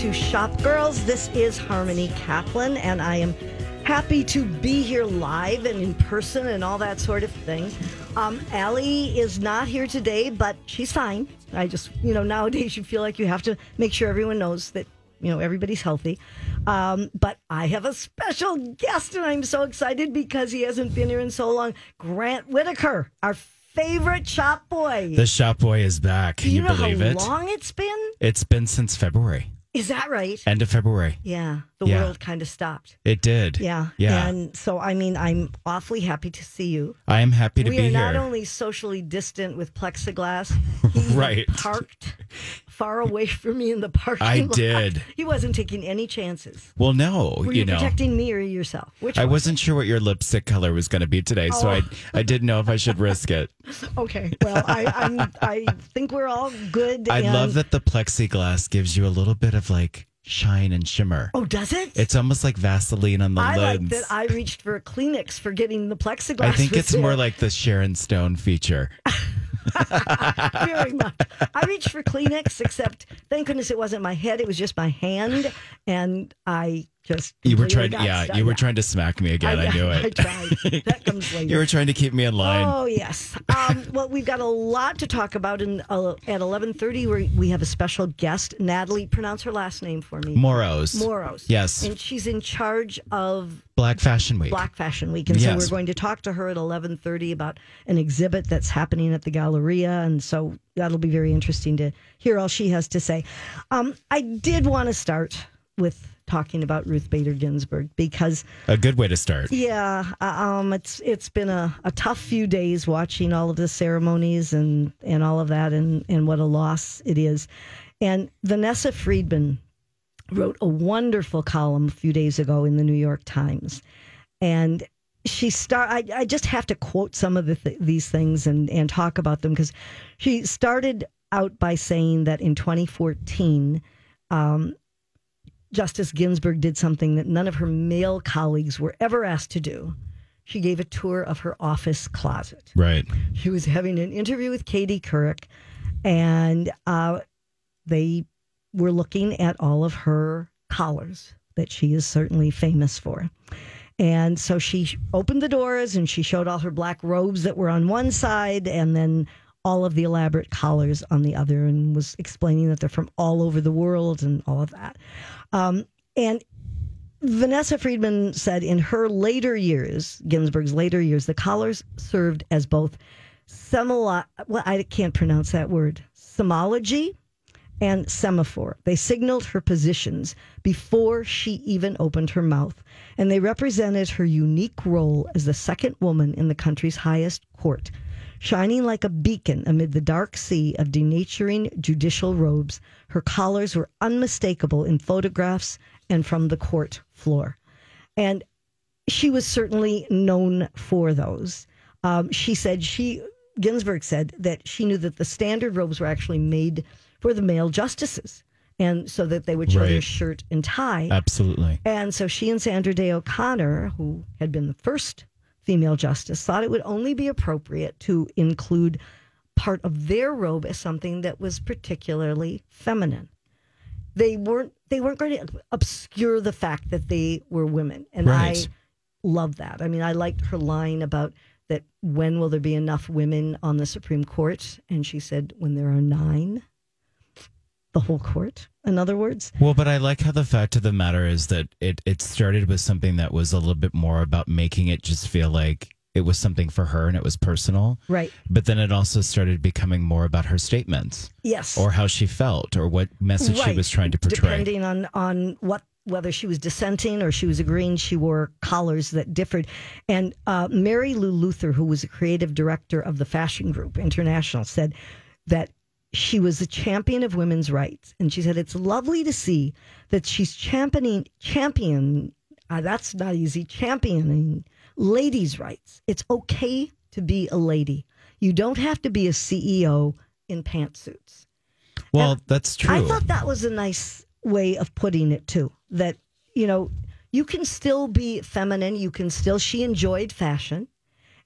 to Shop Girls. This is Harmony Kaplan, and I am happy to be here live and in person and all that sort of thing. Um, Allie is not here today, but she's fine. I just, you know, nowadays you feel like you have to make sure everyone knows that, you know, everybody's healthy. Um, but I have a special guest, and I'm so excited because he hasn't been here in so long. Grant Whitaker, our favorite shop boy. The shop boy is back. Can you, you know believe how it? long it's been? It's been since February, Is that right? end of February. Yeah, the Yeah. world kind of stopped. It did. Yeah, Yeah. And so, I mean, I'm awfully happy to see you. I am happy to we be here. We are not only socially distant with plexiglass, Right. parked far away from me in the parking I lot. did. He wasn't taking any chances. well, no, Were you you, know. protecting me or yourself? Which I one? wasn't sure what your lipstick color was going to be today, so Oh. I I didn't know if I should risk it. Okay. Well, I I'm, I think we're all good. I and- love that the plexiglass gives you a little bit of like shine and shimmer. Oh, does it? It's almost like Vaseline on the I like lens. that. I reached for a Kleenex for getting the plexiglass. I think was it's more there. like the Sharon Stone feature. very much. I reached for Kleenex, except thank goodness it wasn't my head; it was just my hand, and I just You were trying, got yeah, you were trying to smack me again. I, knew I it. tried. That comes later. you were trying to keep me in line. Oh yes. Um, well, we've got a lot to talk about, and uh, at eleven thirty, we we have a special guest, Natalie. Pronounce her last name for me. Moros. Moros. Yes. and she's in charge of Black Fashion Week. Black Fashion Week, and so we're going to talk to her at eleven thirty about an exhibit that's happening at the Galleria, and so that'll be very interesting to hear all she has to say. Um, I did want to start with talking about Ruth Bader Ginsburg because A good way to start. yeah, uh, um, it's it's been a, a tough few days watching all of the ceremonies and and all of that, and and what a loss it is. And Vanessa Friedman wrote a wonderful column a few days ago in the New York Times, and she start. I, I just have to quote some of the th- these things and and talk about them because she started out by saying that in 2014. Um, Justice Ginsburg did something that none of her male colleagues were ever asked to do. She gave a tour of her office closet. Right. She was having an interview with Katie Couric, and uh, they were looking at all of her collars that she is certainly famous for. And so she opened the doors and she showed all her black robes that were on one side and then all of the elaborate collars on the other and was explaining that they're from all over the world and all of that. Um, and Vanessa Friedman said in her later years, Ginsburg's later years, the collars served as both semolo- well, I can't pronounce that word, semology and semaphore. They signaled her positions before she even opened her mouth, and they represented her unique role as the second woman in the country's highest court. Shining like a beacon amid the dark sea of denaturing judicial robes, her collars were unmistakable in photographs and from the court floor. And she was certainly known for those. Um, she said she Ginsburg said that she knew that the standard robes were actually made for the male justices, and so that they would show their shirt and tie. Absolutely. And so she and Sandra Day O'Connor, who had been the first female justice, thought it would only be appropriate to include part of their robe as something that was particularly feminine. They weren't they weren't going to obscure the fact that they were women. And Right. I love that. I mean, I liked her line about that when will there be enough women on the Supreme Court? And she said, when there are nine, the whole court, in other words. Well, but I like how the fact of the matter is that it it started with something that was a little bit more about making it just feel like it was something for her and it was personal. Right. But then it also started becoming more about her statements Yes. or how she felt or what message she was trying to portray. Depending on on what whether she was dissenting or she was agreeing, she wore collars that differed. And uh, Mary Lou Luther, who was a creative director of the Fashion Group International, said that she was a champion of women's rights, and she said it's lovely to see that she's championing champion. Uh, that's not easy. Championing ladies' rights. It's okay to be a lady. You don't have to be a CEO in pantsuits. Well, that's true. I thought that was a nice way of putting it too. That you know, you can still be feminine. You can still. She enjoyed fashion,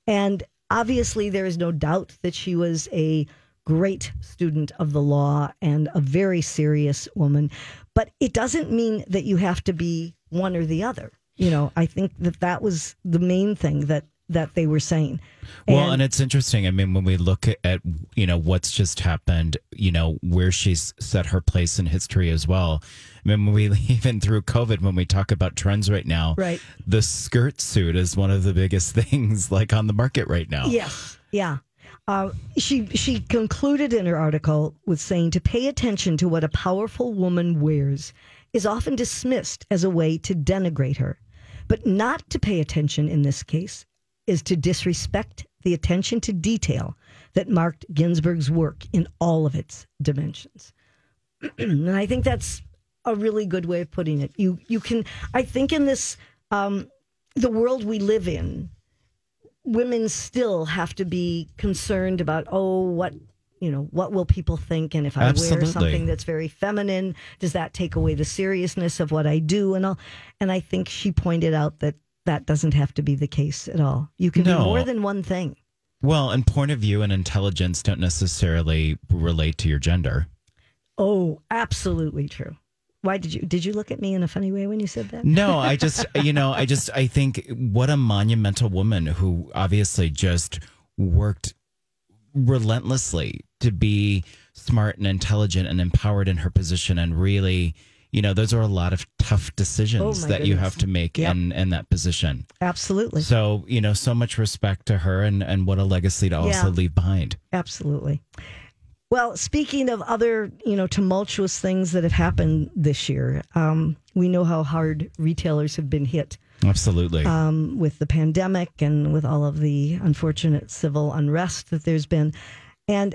and obviously there is no doubt that she was a great student of the law and a very serious woman. But it doesn't mean that you have to be one or the other. You know, I think that that was the main thing that that they were saying. Well, and it's interesting. I mean, when we look at, you know, what's just happened, you know, where she's set her place in history as well. I mean, when we even through COVID, when we talk about trends right now, Right. the skirt suit is one of the biggest things like on the market right now. Yes, yeah. Uh, she she concluded in her article with saying to pay attention to what a powerful woman wears is often dismissed as a way to denigrate her, but not to pay attention in this case is to disrespect the attention to detail that marked Ginsburg's work in all of its dimensions. and I think that's a really good way of putting it. You you can I think in this um, the world we live in, women still have to be concerned about oh what you know what will people think and if I Absolutely. wear something that's very feminine does that take away the seriousness of what I do and all and I think she pointed out that that doesn't have to be the case at all. You can No. be more than one thing. Well, and point of view and intelligence don't necessarily relate to your gender. Oh, absolutely true. Why did you did you look at me in a funny way when you said that? No, I just, you know, I just, I think what a monumental woman who obviously just worked relentlessly to be smart and intelligent and empowered in her position and really, you know, those are a lot of tough decisions Oh, that you have to make Yep. in, in that position. Absolutely. So, you know, so much respect to her and, and what a legacy to also Yeah. leave behind. Absolutely. Well, speaking of other, you know, tumultuous things that have happened this year, um, we know how hard retailers have been hit Absolutely. um, with the pandemic and with all of the unfortunate civil unrest that there's been. And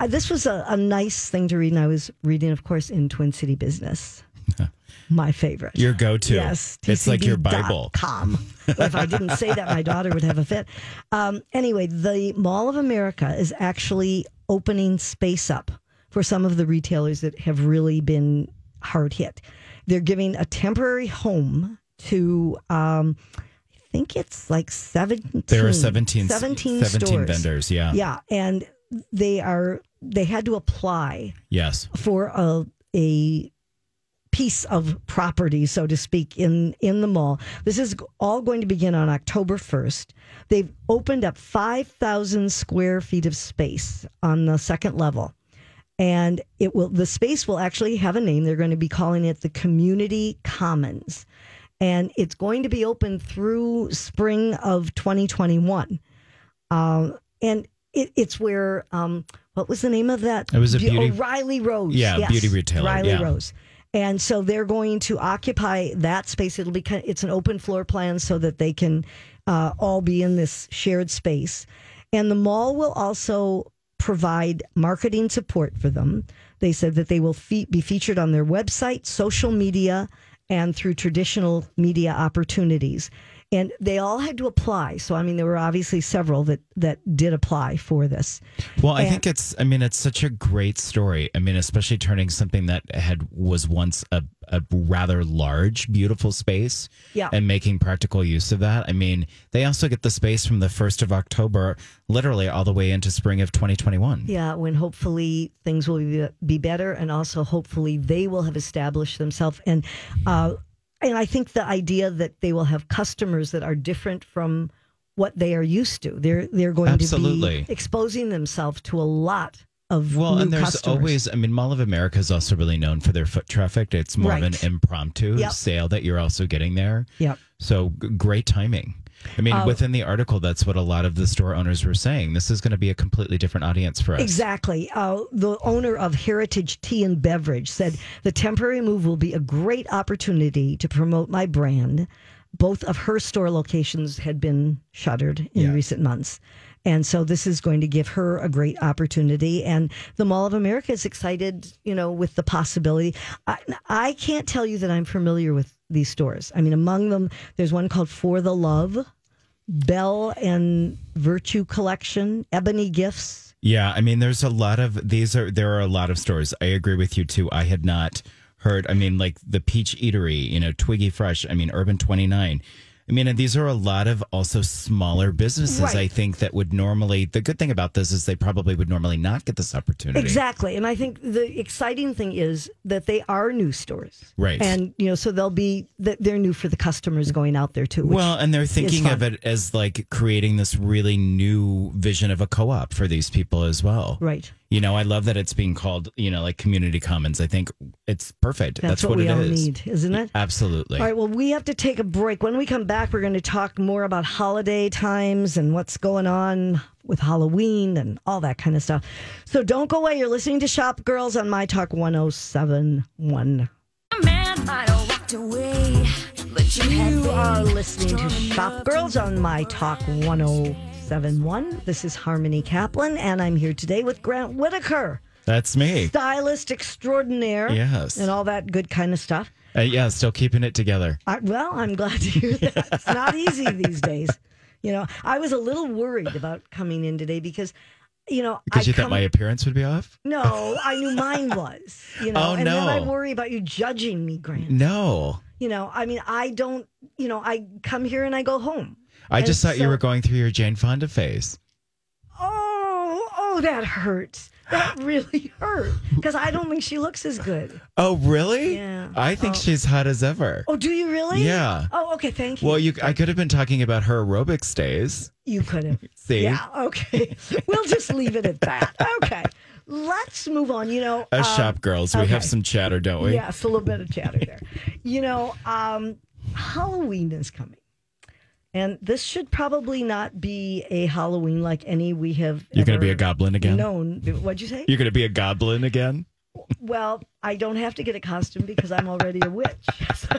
I, this was a, a nice thing to read. And I was reading, of course, in Twin City Business, my favorite. your go to. Yes, It's like your Bible. Com. if I didn't say that, my daughter would have a fit. Um, anyway, the Mall of America is actually opening space up for some of the retailers that have really been hard hit. They're giving a temporary home to, um, I think it's like 17. There are 17, 17, 17 vendors. Yeah. Yeah. And they are, they had to apply Yes. for a a piece of property, so to speak, in in the mall. This is all going to begin on October first. They've opened up five thousand square feet of space on the second level. And it will the space will actually have a name. They're going to be calling it the Community Commons. And it's going to be open through spring of 2021. Um, and it, it's where um, what was the name of that? It was a beauty- O'Reilly Rose. Yeah, beauty retailer, Riley yeah. Rose. And so they're going to occupy that space. It'll be it's an open floor plan so that they can uh, all be in this shared space. And the mall will also provide marketing support for them. They said that they will fe- be featured on their website, social media, and through traditional media opportunities. And they all had to apply. So I mean, there were obviously several that that did apply for this. Well, I think it's. I mean, it's such a great story. I mean, especially turning something that had was once a, a rather large, beautiful space, Yeah. and making practical use of that. I mean, they also get the space from the first of October, literally all the way into spring of 2021. Yeah, when hopefully things will be, be better, and also hopefully they will have established themselves. And uh, and I think the idea that they will have customers that are different from what they are used to. They're they're going Absolutely. to be exposing themselves to a lot of Well, and there's customers. always, I mean, Mall of America is also really known for their foot traffic. It's more of an impromptu Yep. sale that you're also getting there. Yep. So g- great timing. I mean, Uh, within the article, that's what a lot of the store owners were saying. This is going to be a completely different audience for us. Exactly. Uh, the owner of Heritage Tea and Beverage said the temporary move will be a great opportunity to promote my brand. Both of her store locations had been shuttered in Yeah. recent months. And so this is going to give her a great opportunity. And the Mall of America is excited, you know, with the possibility. I, I can't tell you that I'm familiar with these stores. I mean, among them, there's one called For the Love, Bell and Virtue Collection, Ebony Gifts. Yeah, I mean, there's a lot of these are there are a lot of stores. I agree with you too. I had not heard. I mean, like the Peach Eatery, you know, Twiggy Fresh. I mean, Urban Twenty Nine. I mean, and these are a lot of also smaller businesses, Right. I think, that would normally, the good thing about this is they probably would normally not get this opportunity. Exactly. And I think the exciting thing is that they are new stores. Right. And, you know, so they'll be, that they're new for the customers going out there too. which Well, and they're thinking of it as like creating this really new vision of a co op for these people as well. Right. You know, I love that it's being called, you know, like community commons. I think it's perfect. That's, That's, what, we it all is. need, isn't it? Absolutely. All right, well, we have to take a break. When we come back, we're going to talk more about holiday times and what's going on with Halloween and all that kind of stuff. So don't go away. You're listening to Shop Girls on My Talk 1071. Man might walked away, but you You are listening to Shop Girls on My Talk 1071. This is Harmony Kaplan, and I'm here today with Grant Whitaker, That's me. stylist extraordinaire. Yes. And all that good kind of stuff. Uh, yeah, still keeping it together. I, well, I'm glad to hear that. It's not easy these days. You know, I was a little worried about coming in today because, you know, Because I you thought come- my appearance would be off? no, I knew mine was. You know, Oh, and then I worry about you judging me, Grant. No. You know, I mean, I don't. You know, I come here and I go home. I just thought you were going through your Jane Fonda phase. Oh, oh, that hurts. That really hurt because I don't think she looks as good. Oh, really? Yeah. I think Oh. she's hot as ever. Oh, do you really? Yeah. Oh, okay. Thank you. Well, you, I could have been talking about her aerobics days. You could have. See? Yeah, okay. we'll just leave it at that. Okay. Let's move on. You know, As um, shop girls, we okay. have some chatter, don't we? Yes, a little bit of chatter there. you know, um, Halloween is coming. And this should probably not be a Halloween like any we have You're going to be a goblin again? known. What'd you say? You're going to be a goblin again? Well, I don't have to get a costume because I'm already a witch. So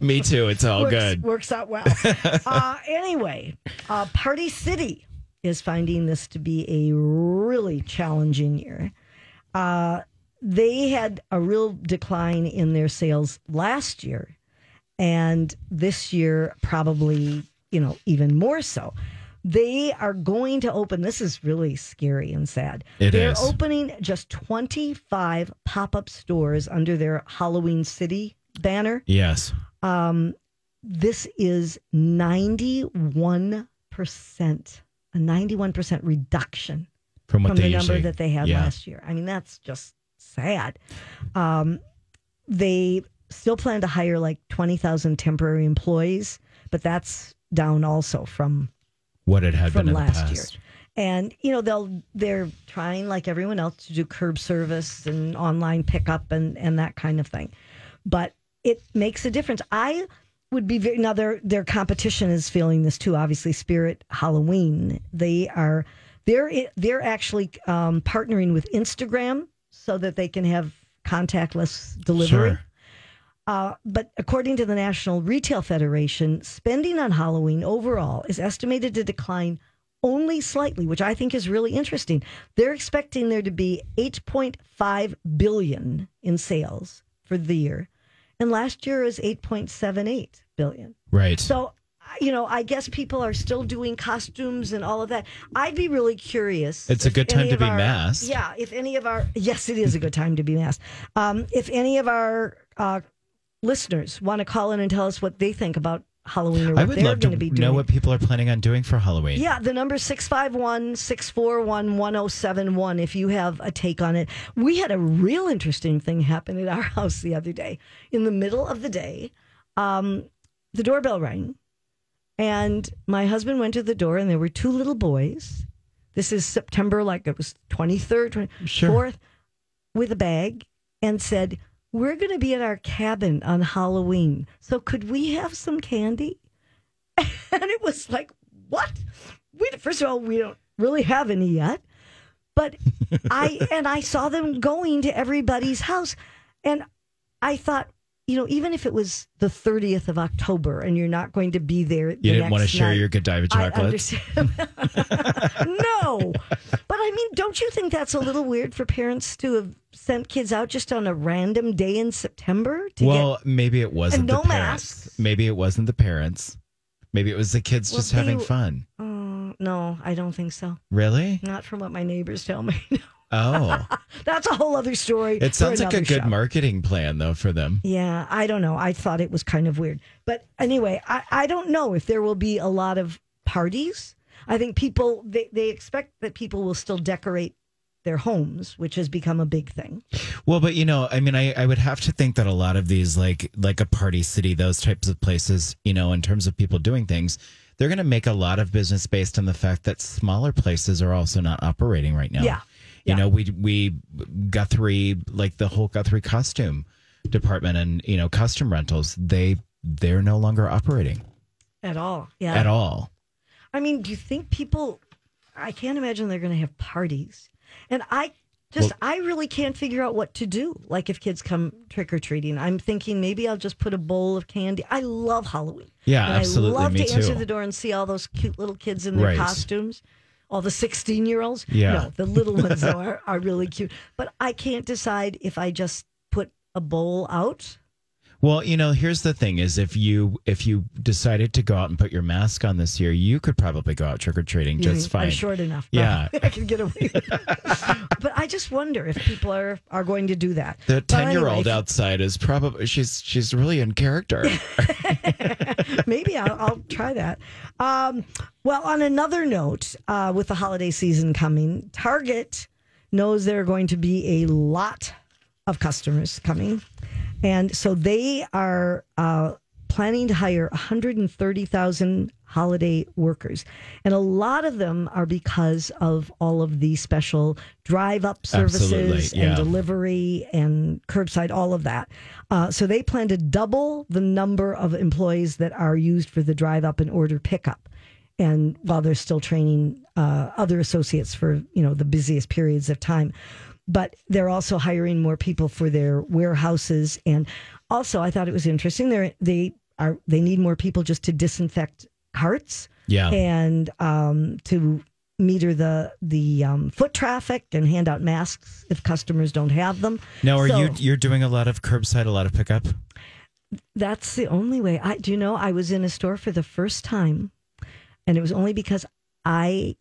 Me too. It's all works, good. works out well. uh, anyway, uh, Party City is finding this to be a really challenging year. Uh, they had a real decline in their sales last year, and this year probably you know even more so. They are going to open. This is really scary and sad. It They're is. opening just 25 pop up stores under their Halloween City banner Yes. um, this is 91%, a 91% reduction From from the number that they had yeah. last year. I mean, that's just sad. Um, they still plan to hire like 20,000 temporary employees, but that's down also from What it had from been last year. And you know they'll they're trying like everyone else to do curb service and online pickup and and that kind of thing, but it makes a difference. I would be very now their their competition is feeling this too. Obviously, Spirit Halloween they are they're they're actually um, partnering with Instagram so that they can have contactless delivery. Sure. Uh, but according to the National Retail Federation, spending on Halloween overall is estimated to decline only slightly, which I think is really interesting. They're expecting there to be 8.5 billion in sales for the year, and last year is 8.78 billion. Right. So, you know, I guess people are still doing costumes and all of that. I'd be really curious. It's a good time to be our- masked. Yeah, if any of our yes, it is a good time to be masked. Um, if any of our uh, listeners want to call in and tell us what they think about Halloween or what I would they're love to going to be doing. know what people are planning on doing for Halloween. Yeah, the number 651 641 1071 if you have a take on it. We had a real interesting thing happen at our house the other day. In the middle of the day, um, the doorbell rang, and my husband went to the door, and there were two little boys. This is September, like it was 23rd, 24th, Sure. with a bag, and said, We're going to be at our cabin on Halloween. So could we have some candy? And it was like, what? We first of all, we don't really have any yet. But I and I saw them going to everybody's house, and I thought, you know, even if it was the 30th of October and you're not going to be there, You didn't want to share your Godiva chocolates? no, but I mean, don't you think that's a little weird for parents to have sent kids out just on a random day in September to Well, maybe it wasn't And the parents. masks. Maybe it wasn't the parents. Maybe it was the kids Well, just having fun. get? Oh, no, I don't think so. Really? Not from what my neighbors tell me. Oh, That's a whole other story. it sounds like a good show. marketing plan though for them. Yeah, I don't know. I thought it was kind of weird. But anyway, I, I don't know if there will be a lot of parties. I think people, they, they expect that people will still decorate their homes, which has become a big thing. Well, but you know, I mean, I, I would have to think that a lot of these, like like a party city, those types of places, you know, in terms of people doing things, they're going to make a lot of business based on the fact that smaller places are also not operating right now. Yeah. You Yeah. know, we we Guthrie, like the whole Guthrie costume department and you know costume rentals, they they're no longer operating At all. Yeah. at all. I mean, do you think people, I can't imagine they're going to have parties. And I just, I really can't figure out what to do. Like if kids come trick or treating, I'm thinking maybe I'll just put a bowl of candy. I love Halloween. Yeah, and absolutely. I love Me to answer the door and see all those cute little kids in their Right. costumes. All the 16 year olds. Yeah. No, the little ones are, are really cute. But I can't decide if I just put a bowl out. Well, you know, here's the thing: is if you if you decided to go out and put your mask on this year, you could probably go out trick or treating You just think fine. I'm short enough. Yeah. I can get away with it. but I just wonder if people are, are going to do that. The ten year old anyway, outside is probably she's she's really in character. Maybe I'll, I'll try that. Um, well, on another note, uh, with the holiday season coming, Target knows there are going to be a lot of customers coming. And so they are uh, planning to hire 130,000 holiday workers. And a lot of them are because of all of the special drive up services yeah. and delivery and curbside, all of that. Uh, so they plan to double the number of employees that are used for the drive up and order pickup. And while they're still training uh, other associates for you know the busiest periods of time, but they're also hiring more people for their warehouses. And also, I thought it was interesting. They they are they need more people just to disinfect carts yeah. and um, to meter the the um, foot traffic and hand out masks if customers don't have them. Now, are So- you you're doing a lot of curbside, a lot of pickup? That's the only way. I do you know I was in a store for the first time, and it was only because I.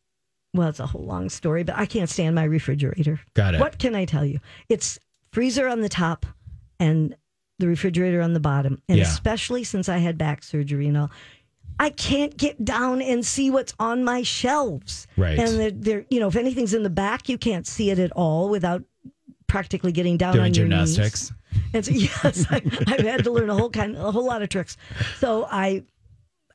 Well, it's a whole long story, but I can't stand my refrigerator. Got it. What can I tell you? It's freezer on the top and the refrigerator on the bottom. And Yeah. especially since I had back surgery and all, I can't get down and see what's on my shelves. Right. And they're, they're you know, if anything's in the back, you can't see it at all without practically getting down Doing on your knees. gymnastics. And so, yes, I, I've had to learn a whole kind, a whole lot of tricks. So I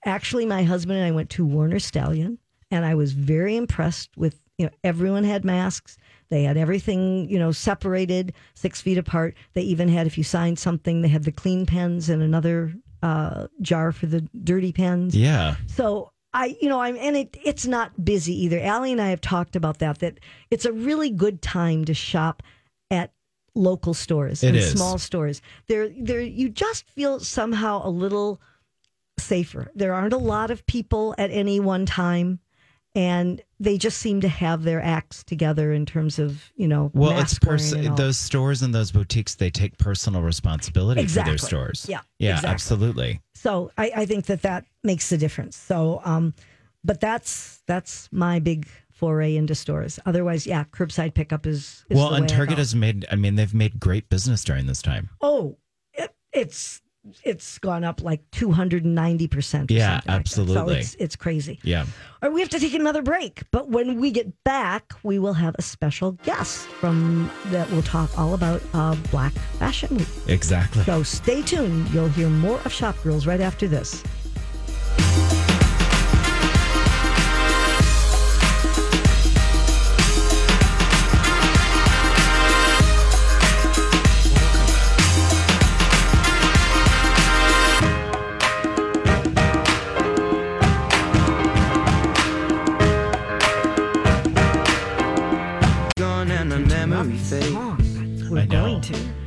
actually, my husband and I went to Warners' Stellian, and I was very impressed with. You know, everyone had masks. They had everything, you know, separated six feet apart. They even had, if you signed something, they had the clean pens and another uh, jar for the dirty pens. Yeah. So I, you know, I'm, and it, it's not busy either. Allie and I have talked about that, that it's a really good time to shop at local stores It and is. small stores. There, there, you just feel somehow a little safer. There aren't a lot of people at any one time. And they just seem to have their acts together in terms of, you know, Well, it's pers- wearing and all. those stores and those boutiques. They take personal responsibility Exactly. for their stores. Yeah, Yeah. exactly. Absolutely. So I, I think that that makes a difference. So, um, but that's that's my big foray into stores. Otherwise, yeah, curbside pickup is. is well, and Target has made. I mean, they've made great business during this time. Oh, it, it's it's gone up like two hundred and ninety percent. Yeah, So absolutely. it's it's crazy. Yeah. All right, we have to take another break, but when we get back, we will have a special guest from that will talk all about uh, Black Fashion Week. Exactly. So stay tuned. You'll hear more of Shop Girls right after this.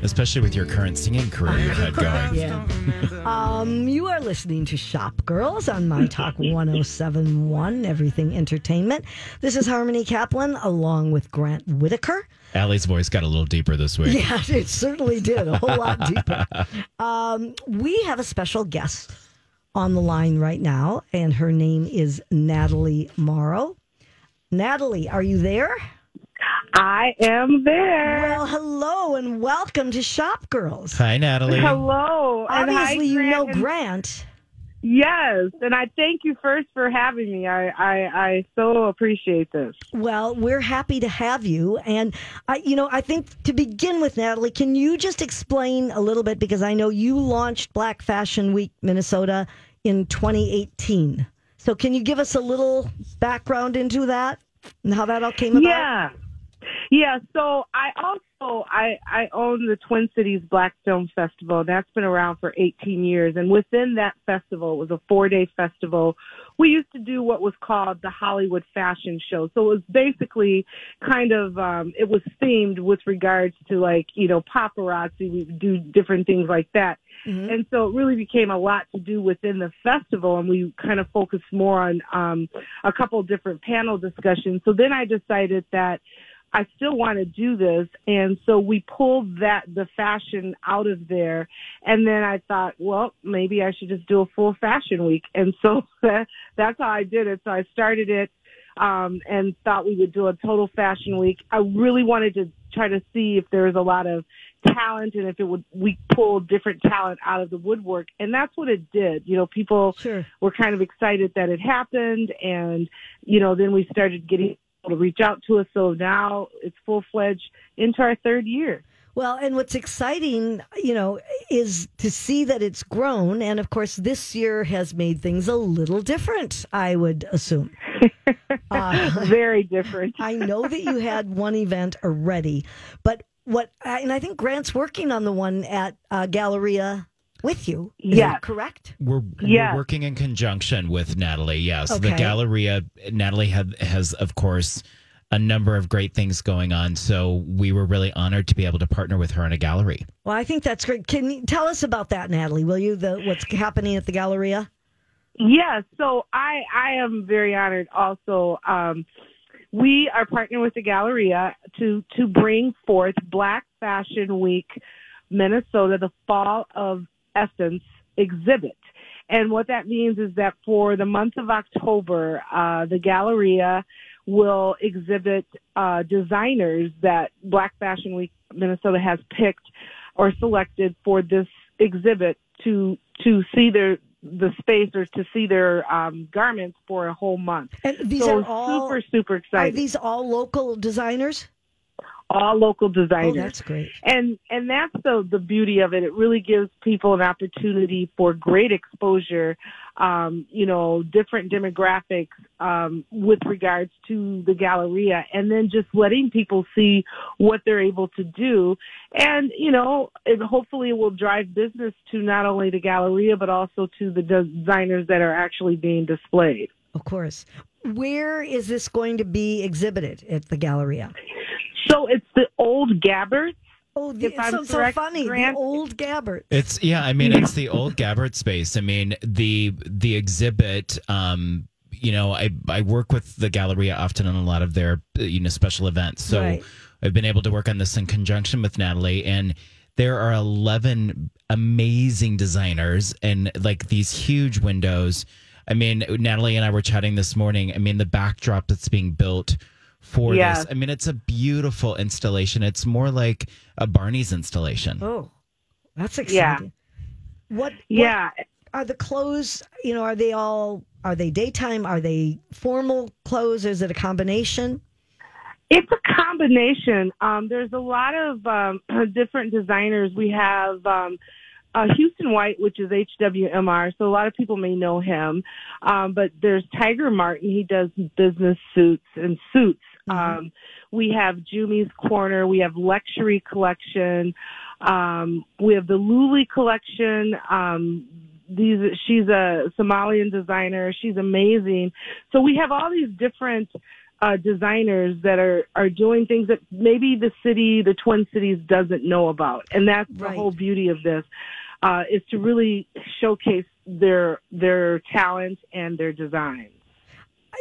Especially with your current singing career you've had going. Yeah. Um, you are listening to Shop Girls on My Talk 1071, Everything Entertainment. This is Harmony Kaplan along with Grant Whitaker. Allie's voice got a little deeper this week. Yeah, it certainly did. A whole lot deeper. Um, we have a special guest on the line right now, and her name is Natalie Morrow. Natalie, are you there? I am there. Well, hello and welcome to Shop Girls. Hi, Natalie. Hello. and hi, Obviously, you know Grant. Yes, and I thank you first for having me. I, I, I so appreciate this. Well, we're happy to have you. And I, you know, I think to begin with, Natalie, can you just explain a little bit because I know you launched Black Fashion Week Minnesota in 2018. So can you give us a little background into that and how that all came about? Yeah. Yeah, so I also I I own the Twin Cities Black Film Festival. That's been around for 18 years and within that festival, it was a 4-day festival. We used to do what was called the Hollywood Fashion Show. So it was basically kind of um it was themed with regards to like, you know, paparazzi, we do different things like that. Mhm. And so it really became a lot to do within the festival and we kind of focused more on um a couple different panel discussions. So then I decided that I still want to do this. And so we pulled that, the fashion out of there. And then I thought, well, maybe I should just do a full fashion week. And so that's how I did it. So I started it, um, and thought we would do a total fashion week. I really wanted to try to see if there was a lot of talent and if it would, we pulled different talent out of the woodwork. And that's what it did. You know, people, Sure. were kind of excited that it happened and you know then we started getting to reach out to us so now it's full fledged into our third year Well, and what's exciting, you know, is to see that it's grown. And of course, this year has made things a little different, I would assume. Uh, very different I know that you had one event already, but what, and I think Grant's working on the one at uh, Galleria with you. Yeah. Correct? We're, Yes. we're working in conjunction with Natalie. Yes, the Galleria. Natalie had, has, of course, a number of great things going on. So we were really honored to be able to partner with her in a gallery. Well, I think that's great. Can you tell us about that, Natalie? Will you? The what's happening at the Galleria? yeah so i i am very honored also um we are partnering with the galleria to to bring forth black fashion week minnesota the fall of essence exhibit and what that means is that for the month of october uh the galleria will exhibit uh designers that black fashion week minnesota has picked or selected for this exhibit to to see their the space or to see their um, garments for a whole month. And these so are all super super are these all local designers? All local designers. Oh, designers. that's great. and and that's the the beauty of it. It really gives people an opportunity for great exposure, um, you know, different demographics um, with regards to the Galleria, and then just letting people see what they're able to do, and you know, it, hopefully it will drive business to not only the Galleria but also to the designers that are actually being displayed. Of course. Where is this going to be exhibited at the Galleria? So it's the old Gabbard. Oh, the, If I'm so, so funny. Grant- the old Gabbard. It's yeah, I mean it's the old Gabbard space. I mean the the exhibit. Um, you know, I I work with the Galleria often on a lot of their you know special events. So Right. I've been able to work on this in conjunction with Natalie, and there are eleven amazing designers and like these huge windows. I mean, Natalie and I were chatting this morning. I mean, the backdrop that's being built for Yes. this. I mean, it's a beautiful installation. It's more like a Barney's installation. Oh, that's Yeah. exciting. What, what Yeah, are the clothes? You know, are they all? Are they daytime? Are they formal clothes? Is it a combination? It's a combination. Um, there's a lot of um, different designers. We have um, uh, Houston White, which is HWMR, so a lot of people may know him. Um, but there's Tiger Martin. He does business suits and suits. Um, we have Jumi's Corner. We have Luxury Collection. Um, we have the Luli Collection. Um, these she's a Somalian designer. She's amazing. So we have all these different uh, designers that are are doing things that maybe the city, the Twin Cities, doesn't know about, and that's the whole beauty of this uh, is to really showcase their their talent and their designs.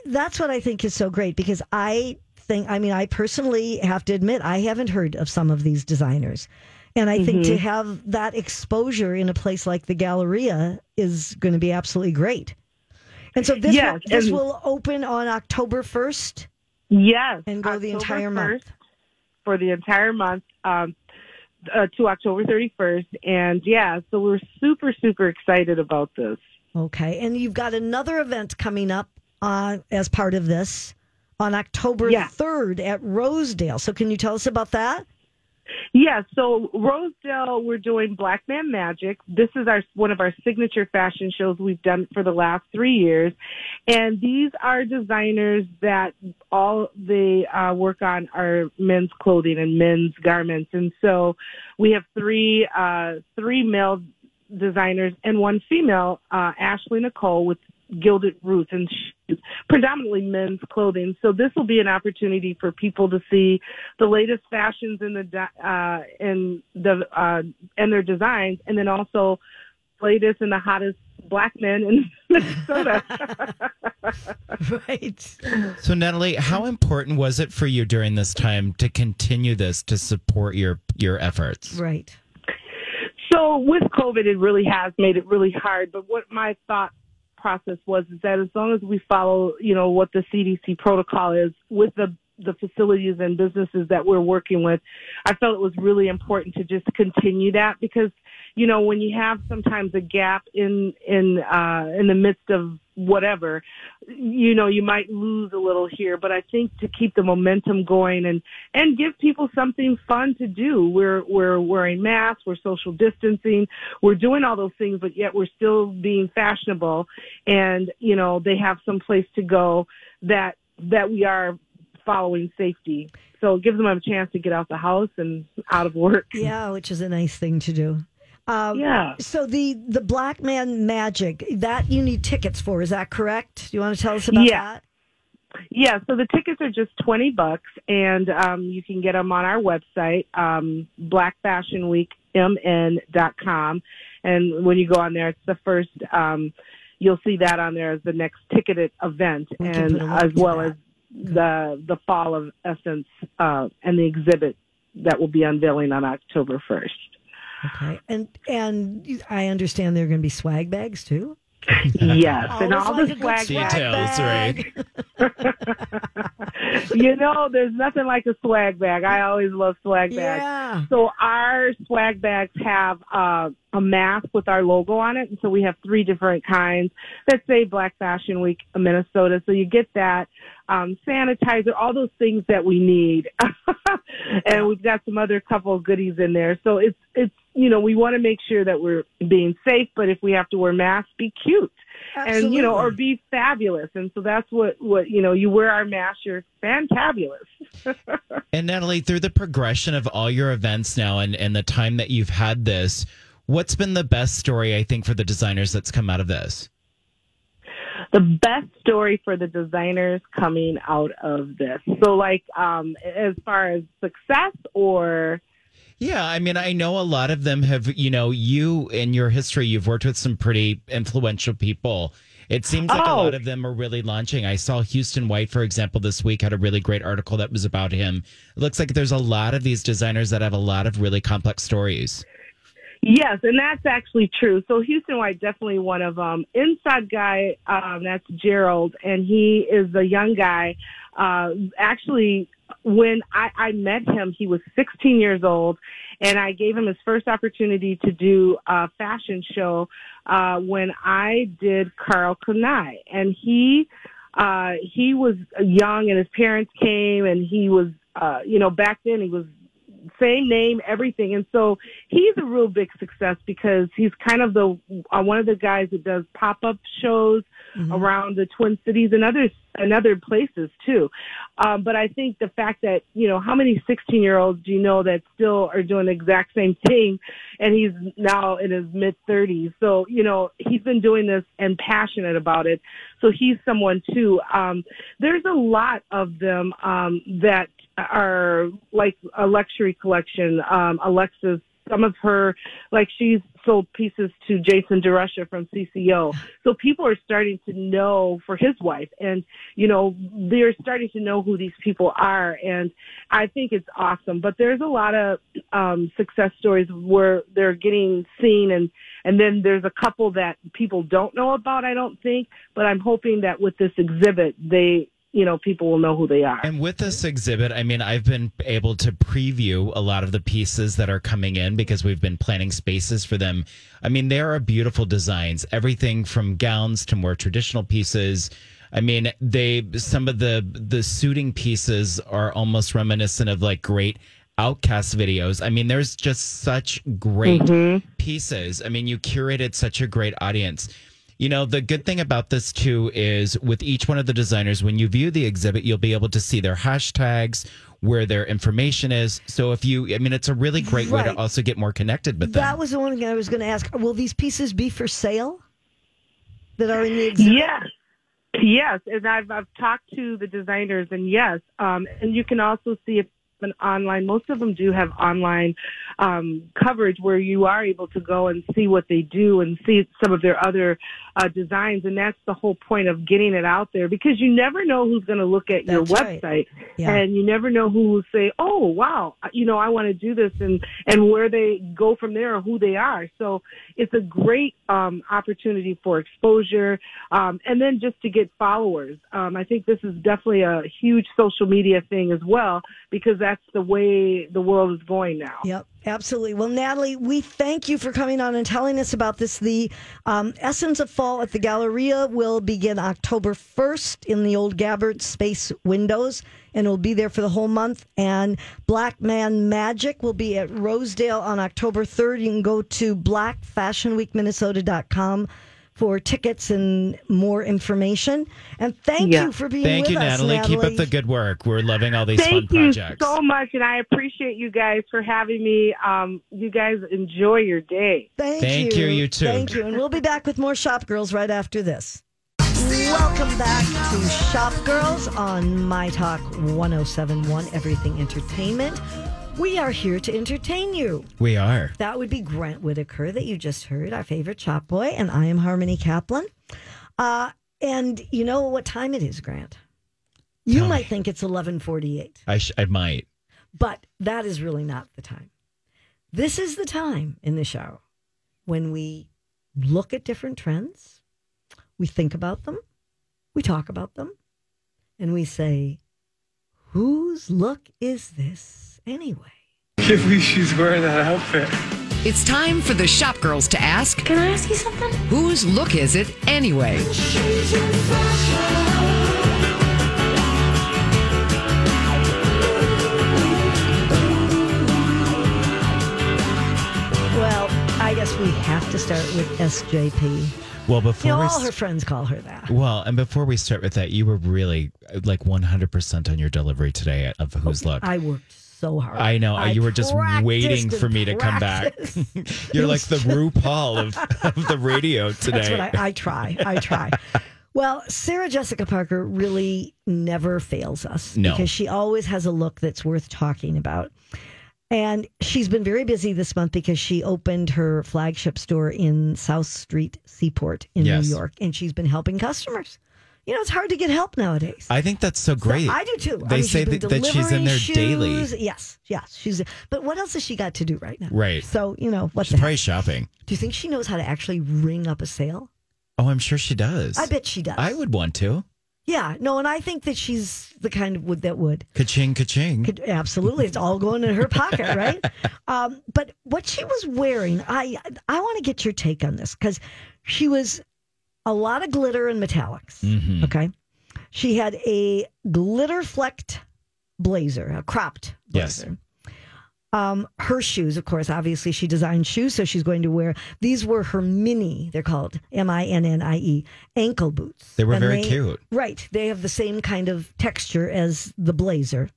That's what I think is so great because I think, I mean, I personally have to admit, I haven't heard of some of these designers. And I think Mm-hmm. to have that exposure in a place like the Galleria is going to be absolutely great. And so this, Yes, will, this will open on October 1st Yes, and go the October entire month. for the entire month um, uh, to October 31st. And yeah, so we're super, super excited about this. Okay. And you've got another event coming up uh, as part of this on October Yeah. 3rd at Rosedale. So can you tell us about that? Yeah, so Rosedale, we're doing Black Man Magic. This is our one of our signature fashion shows we've done for the last three years, and these are designers that all they uh, work on are men's clothing and men's garments, and so we have three uh, three male designers and one female, uh, Ashley Nicole with Gilded Roots, and predominantly men's clothing. So this will be an opportunity for people to see the latest fashions in the di- uh, in the uh, and their designs, and then also latest and the hottest black men in Minnesota. Right. So, Natalie, how important was it for you during this time to continue this to support your your efforts? Right. So with COVID, it really has made it really hard. But what my thought process was is that as long as we follow, you know, what the CDC protocol is with the the facilities and businesses that we're working with, I felt it was really important to just continue that because, you know, when you have sometimes a gap in in uh, in the midst of whatever, you know, you might lose a little here. But I think to keep the momentum going and and give people something fun to do. We're we're wearing masks, we're social distancing, we're doing all those things, but yet we're still being fashionable, and you know, they have some place to go that that we are following safety. So it gives them a chance to get out the house and out of work. Yeah, which is a nice thing to do. Um, Yeah. So the the Black Man Magic that you need tickets for is that correct? Do you want to tell us about Yeah. that? Yeah, so the tickets are just 20 bucks and um, you can get them on our website, um, blackfashionweekmn.com. And when you go on there, it's the first, um, you'll see that on there as the next ticketed event We and put a link as well that. as the, the fall of essence, uh, and the exhibit that will be unveiling on October 1st. Okay. And and I understand there are going to be swag bags too. Yes, and all like the swag swag Details, bag. right? you know, there's nothing like a swag bag. I always love swag bags. Yeah. So our swag bags have uh, a mask with our logo on it, and so we have three different kinds that say Black Fashion Week of Minnesota. So you get that um, sanitizer, all those things that we need, and we've got some other couple of goodies in there. So it's it's you know we want to make sure that we're being safe, but if we have to wear masks, be cute and you know or be fabulous. And so that's what what you know you wear our mask, you're fantabulous. And Natalie, through the progression of all your events now and, and the time that you've had this, what's been the best story, I think, for the designers that's come out of this? the best story for the designers coming out of this. So like um as far as success or Yeah, I mean, I know a lot of them have, you know, you in your history, you've worked with some pretty influential people. It seems like a Oh. lot of them are really launching. I saw Houston White, for example, this week had a really great article that was about him. It looks like there's a lot of these designers that have a lot of really complex stories. Yes, and that's actually true. So Houston White definitely one of them. Inside guy, um, that's Gerald, and he is a young guy. Uh, actually, when I, I met him, he was 16 years old, and I gave him his first opportunity to do a fashion show uh, when I did Karl Kani, and he uh, he was young, and his parents came, and he was, uh, you know, back then he was same name, everything. And so he's a real big success because he's kind of the uh, one of the guys that does pop up shows around the Twin Cities and other and other places too. Um, but I think the fact that you know how many 16 year olds do you know that still are doing the exact same thing, and he's now in his mid 30s. So you know he's been doing this and passionate about it. So he's someone too. Um, there's a lot of them um, that are like a luxury collection. Um, Alexis, some of her, like she's sold pieces to Jason DeRusha from CCO. So people are starting to know for his wife and, you know, they're starting to know who these people are. And I think it's awesome. But there's a lot of, um, success stories where they're getting seen and, and then there's a couple that people don't know about, I don't think, but I'm hoping that with this exhibit, they, you know people will know who they are. And with this exhibit, I mean, I've been able to preview a lot of the pieces that are coming in because we've been planning spaces for them. I mean, there are beautiful designs, everything from gowns to more traditional pieces. I mean, they some of the the suiting pieces are almost reminiscent of like great OutKast videos. I mean, there's just such great mm-hmm. pieces. I mean, you curated such a great audience. You know, the good thing about this too is with each one of the designers, when you view the exhibit, you'll be able to see their hashtags, where their information is. So if you, I mean, it's a really great way to also get more connected with them. That was the one thing I was going to ask. Will these pieces be for sale that are in the exhibit? Yes. Yes, and I've I've talked to the designers, and yes, um, and you can also see it an online. Most of them do have online um, coverage where you are able to go and see what they do and see some of their other uh, designs, and that's the whole point of getting it out there because you never know who's going to look at your That's right. website, Yeah. and you never know who will say, "Oh, wow, you know, I want to do this," and and where they go from there or who they are. So it's a great um, opportunity for exposure, um, and then just to get followers. Um, I think this is definitely a huge social media thing as well because that's the way the world is going now. Yep, absolutely. Well, Natalie, we thank you for coming on and telling us about this. The um, Essence of Fall at the Galleria will begin October 1st in the old Gabbard Space Windows, and will be there for the whole month. And Black Man Magic will be at Rosedale on October 3rd. You can go to blackfashionweekminnesota.com for tickets and more information. And thank Yeah. you for being here. Thank with you, us, Natalie. Keep up the good work. We're loving all these Thank fun you projects. so much, and I appreciate you guys for having me. Um, you guys enjoy your day. Thank, Thank you, you too. Thank you. And we'll be back with more Shop Girls right after this. Welcome back to Shop Girls on My Talk 1071 Everything Entertainment. We are here to entertain you. we are. That would be Grant Whitaker that you just heard, our favorite chop boy, and I am Harmony Kaplan. Uh, and you know what time it is, Grant? You Tell might me. think it's 1148. I, sh- I might. But that is really not the time. This is the time in the show when we look at different trends, we think about them, we talk about them, and we say, whose look is this anyway? can't believe she's wearing that outfit. It's time for the shop girls to ask Can I ask you something? whose look is it anyway? Well, I guess we have to start with SJP. Well, You before know, we all s- her friends call her that. well, and before we start with that, you were really like 100% on your delivery today of whose look. I worked so hard. I know. you were just waiting for me to come back. You're like the RuPaul of, of the radio today. That's what I, I try. I try. Well, Sarah Jessica Parker really never fails us No. because she always has a look that's worth talking about. And she's been very busy this month because she opened her flagship store in South Street Seaport in Yes. New York, and she's been helping customers. You know, it's hard to get help nowadays. I think that's so So great. I do too. I They mean, say that, that she's in there delivering daily. Yes, yes, she's. But what else has she got to do right now? Right. So you know what She's the heck? probably shopping. Do you think she knows how to actually ring up a sale? Oh, I'm sure she does. I bet she does. I would want to. Yeah, no, and I think that she's the kind of wood that would. Ka-ching, ka-ching. Could, absolutely, it's all going in her pocket, right? Um, but what she was wearing, I I want to get your take on this because she was a lot of glitter and metallics. Mhm. Okay, she had a glitter flecked blazer, a cropped Yes. blazer. Um, her shoes, of course, obviously she designed shoes, so she's going to wear. These were her mini. They're called M I N N I E ankle boots. They were And very cute. Right. They have the same kind of texture as the blazer.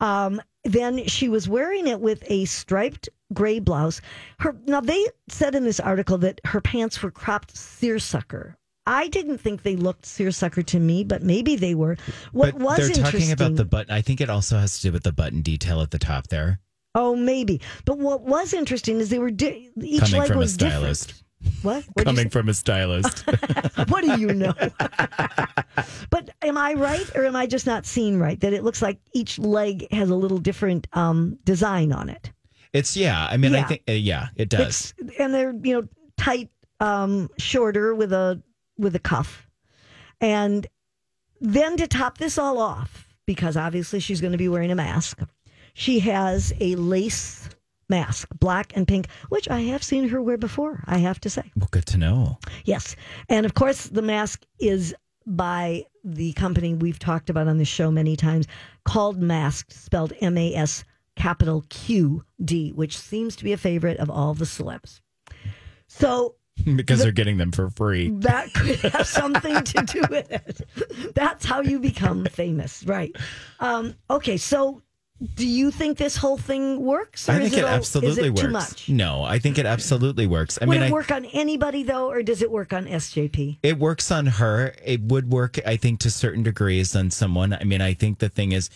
Um, then she was wearing it with a striped gray blouse. Her now they said in this article that her pants were cropped seersucker. I didn't think they looked seersucker to me, but maybe they were. What but was they're interesting? talking about the button. I think it also has to do with the button detail at the top there. oh, maybe. But what was interesting is they were di- each Coming leg from a was stylist. different. What? What'd Coming from a stylist. what do you know? but am I right or am I just not seeing right that it looks like each leg has a little different um, design on it? It's yeah. I mean, I think uh, yeah, it does. It's, and they're you know tight, um, shorter with a with a cuff, and then to top this all off, because obviously she's going to be wearing a mask, she has a lace mask, black and pink, which I have seen her wear before, I have to say. Well, good to know. Yes. And of course, the mask is by the company we've talked about on the show many times called Masked, spelled M A S capital Q D, which seems to be a favorite of all the celebs. So because they're getting them for free. that could have something to do with it. That's how you become famous, right? Um, okay, so do you think this whole thing works? I is think it, all- absolutely is it works. Too much. No, I think it absolutely works. I Would mean, it I, work on anybody though, or does it work on SJP? it works on her. It would work, I think, to certain degrees on someone. I mean, I think the thing is,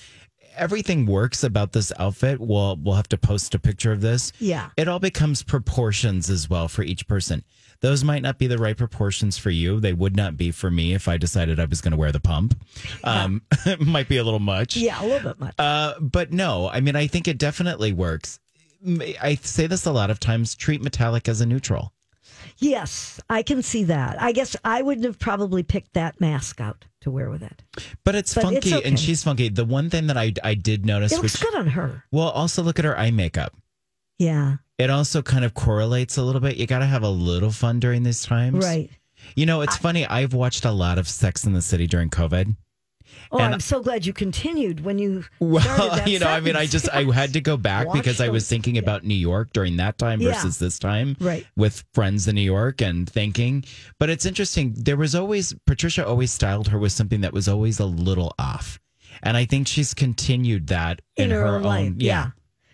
everything works about this outfit. We'll we'll have to post a picture of this. Yeah. It all becomes proportions as well for each person. Those might not be the right proportions for you. They would not be for me if I decided I was going to wear the pump. Um, it might be a little much. Yeah, a little bit much. Uh, but no, I mean, I think it definitely works. I say this a lot of times treat metallic as a neutral. Yes, I can see that. I guess I wouldn't have probably picked that mask out to wear with it. But it's But it's funky okay. and she's funky. The one thing that I, I did notice, It looks which, good on her. well, also look at her eye makeup. Yeah, It also kind of correlates a little bit. You got to have a little fun during these times. right. You know, it's funny. I've watched a lot of Sex in the City during COVID. Oh, And- I'm so glad you continued when you Well, that you know, I mean, I just I had to go back Watch because I was thinking about New York during that time Yeah. versus this time, Right. With friends in New York and thinking, but it's interesting. There was always Patricia always styled her with something that was always a little off, and I think she's continued that in, in her, own life. Yeah. Yeah.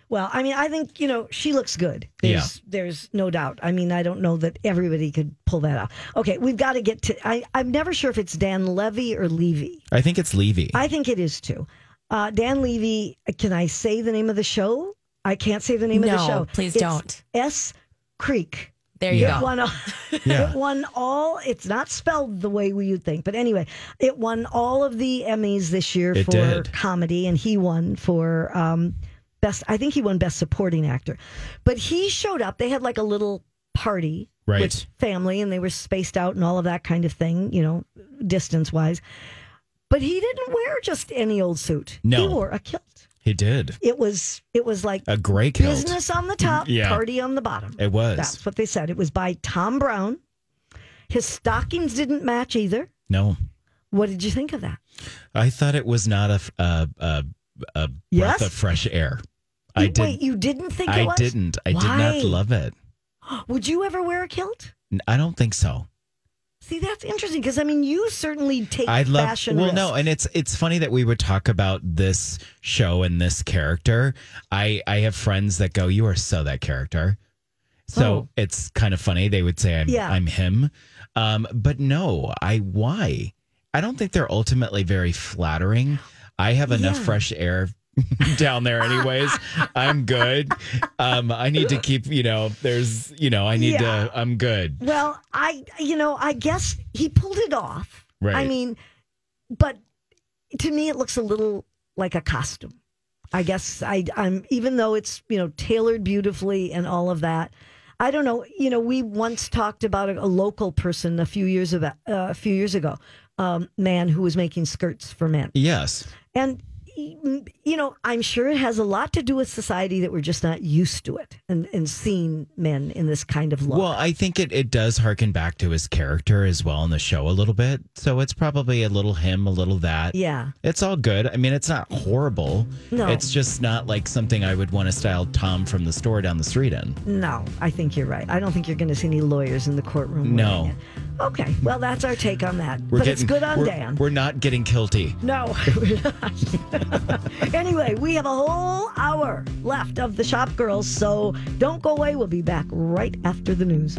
Well, I mean, I think you know she looks good. There's, there's no doubt. I mean, I don't know that everybody could pull that off. Okay, we've got to get to. I, I'm never sure if it's Dan Levy or Levy. I think it's Levy. I think it is too. Uh, Dan Levy. Can I say the name of the show? I can't say the name of the show. please It's don't. S Creek. There you It go. won. All, Yeah. it won all. It's not spelled the way we would think, but anyway, it won all of the Emmys this year It for did. comedy, and he won for um, best. I think he won best supporting actor. But he showed up. They had like a little party Right. with family, and they were spaced out and all of that kind of thing. You know, distance wise. But he didn't wear just any old suit. No. he wore a kilt. he did It was. It was like a gray kilt. business on the top, Yeah. party on the bottom. It was That's what they said. It was by Thom Browne. His stockings didn't match either. no. What did you think of that? I thought it was not a breath Yes? of fresh air. I did. Wait, you didn't think it I was? I didn't. I did not love it. Would you ever wear a kilt? I don't think so. See, that's interesting because I mean, you certainly take I love fashion. well, no, and it's it's funny that we would talk about this show and this character. I I have friends that go, "You are so that character." So Oh. it's kind of funny. They would say, "I'm Yeah. I'm him," um, but no, I why? I don't think they're ultimately very flattering. I have enough Yeah. fresh air down there, anyways. I'm good. Um, I need to keep, you know, there's, you know, I need Yeah. to. I'm good. Well, I, you know, I guess he pulled it off. Right. I mean, but to me, it looks a little like a costume. I guess I, I'm even though it's you know tailored beautifully and all of that. I don't know. You know, we once talked about a, a local person a few years about uh, a few years ago, um, man who was making skirts for men, Yes. and you know, I'm sure it has a lot to do with society that we're just not used to it and, and seeing men in this kind of look. Well, I think it, it does harken back to his character as well in the show a little bit. So it's probably a little him, a little that. yeah. It's all good. I mean, it's not horrible. No. It's just not like something I would want to style Tom from the store down the street in. No, I think you're right. I don't think you're going to see any lawyers in the courtroom. No. Okay, well, that's our take on that. We're but getting, it's good on we're, Dan. We're not getting guilty. no, we're not. anyway, we have a whole hour left of the Shop Girls, so don't go away. We'll be back right after the news.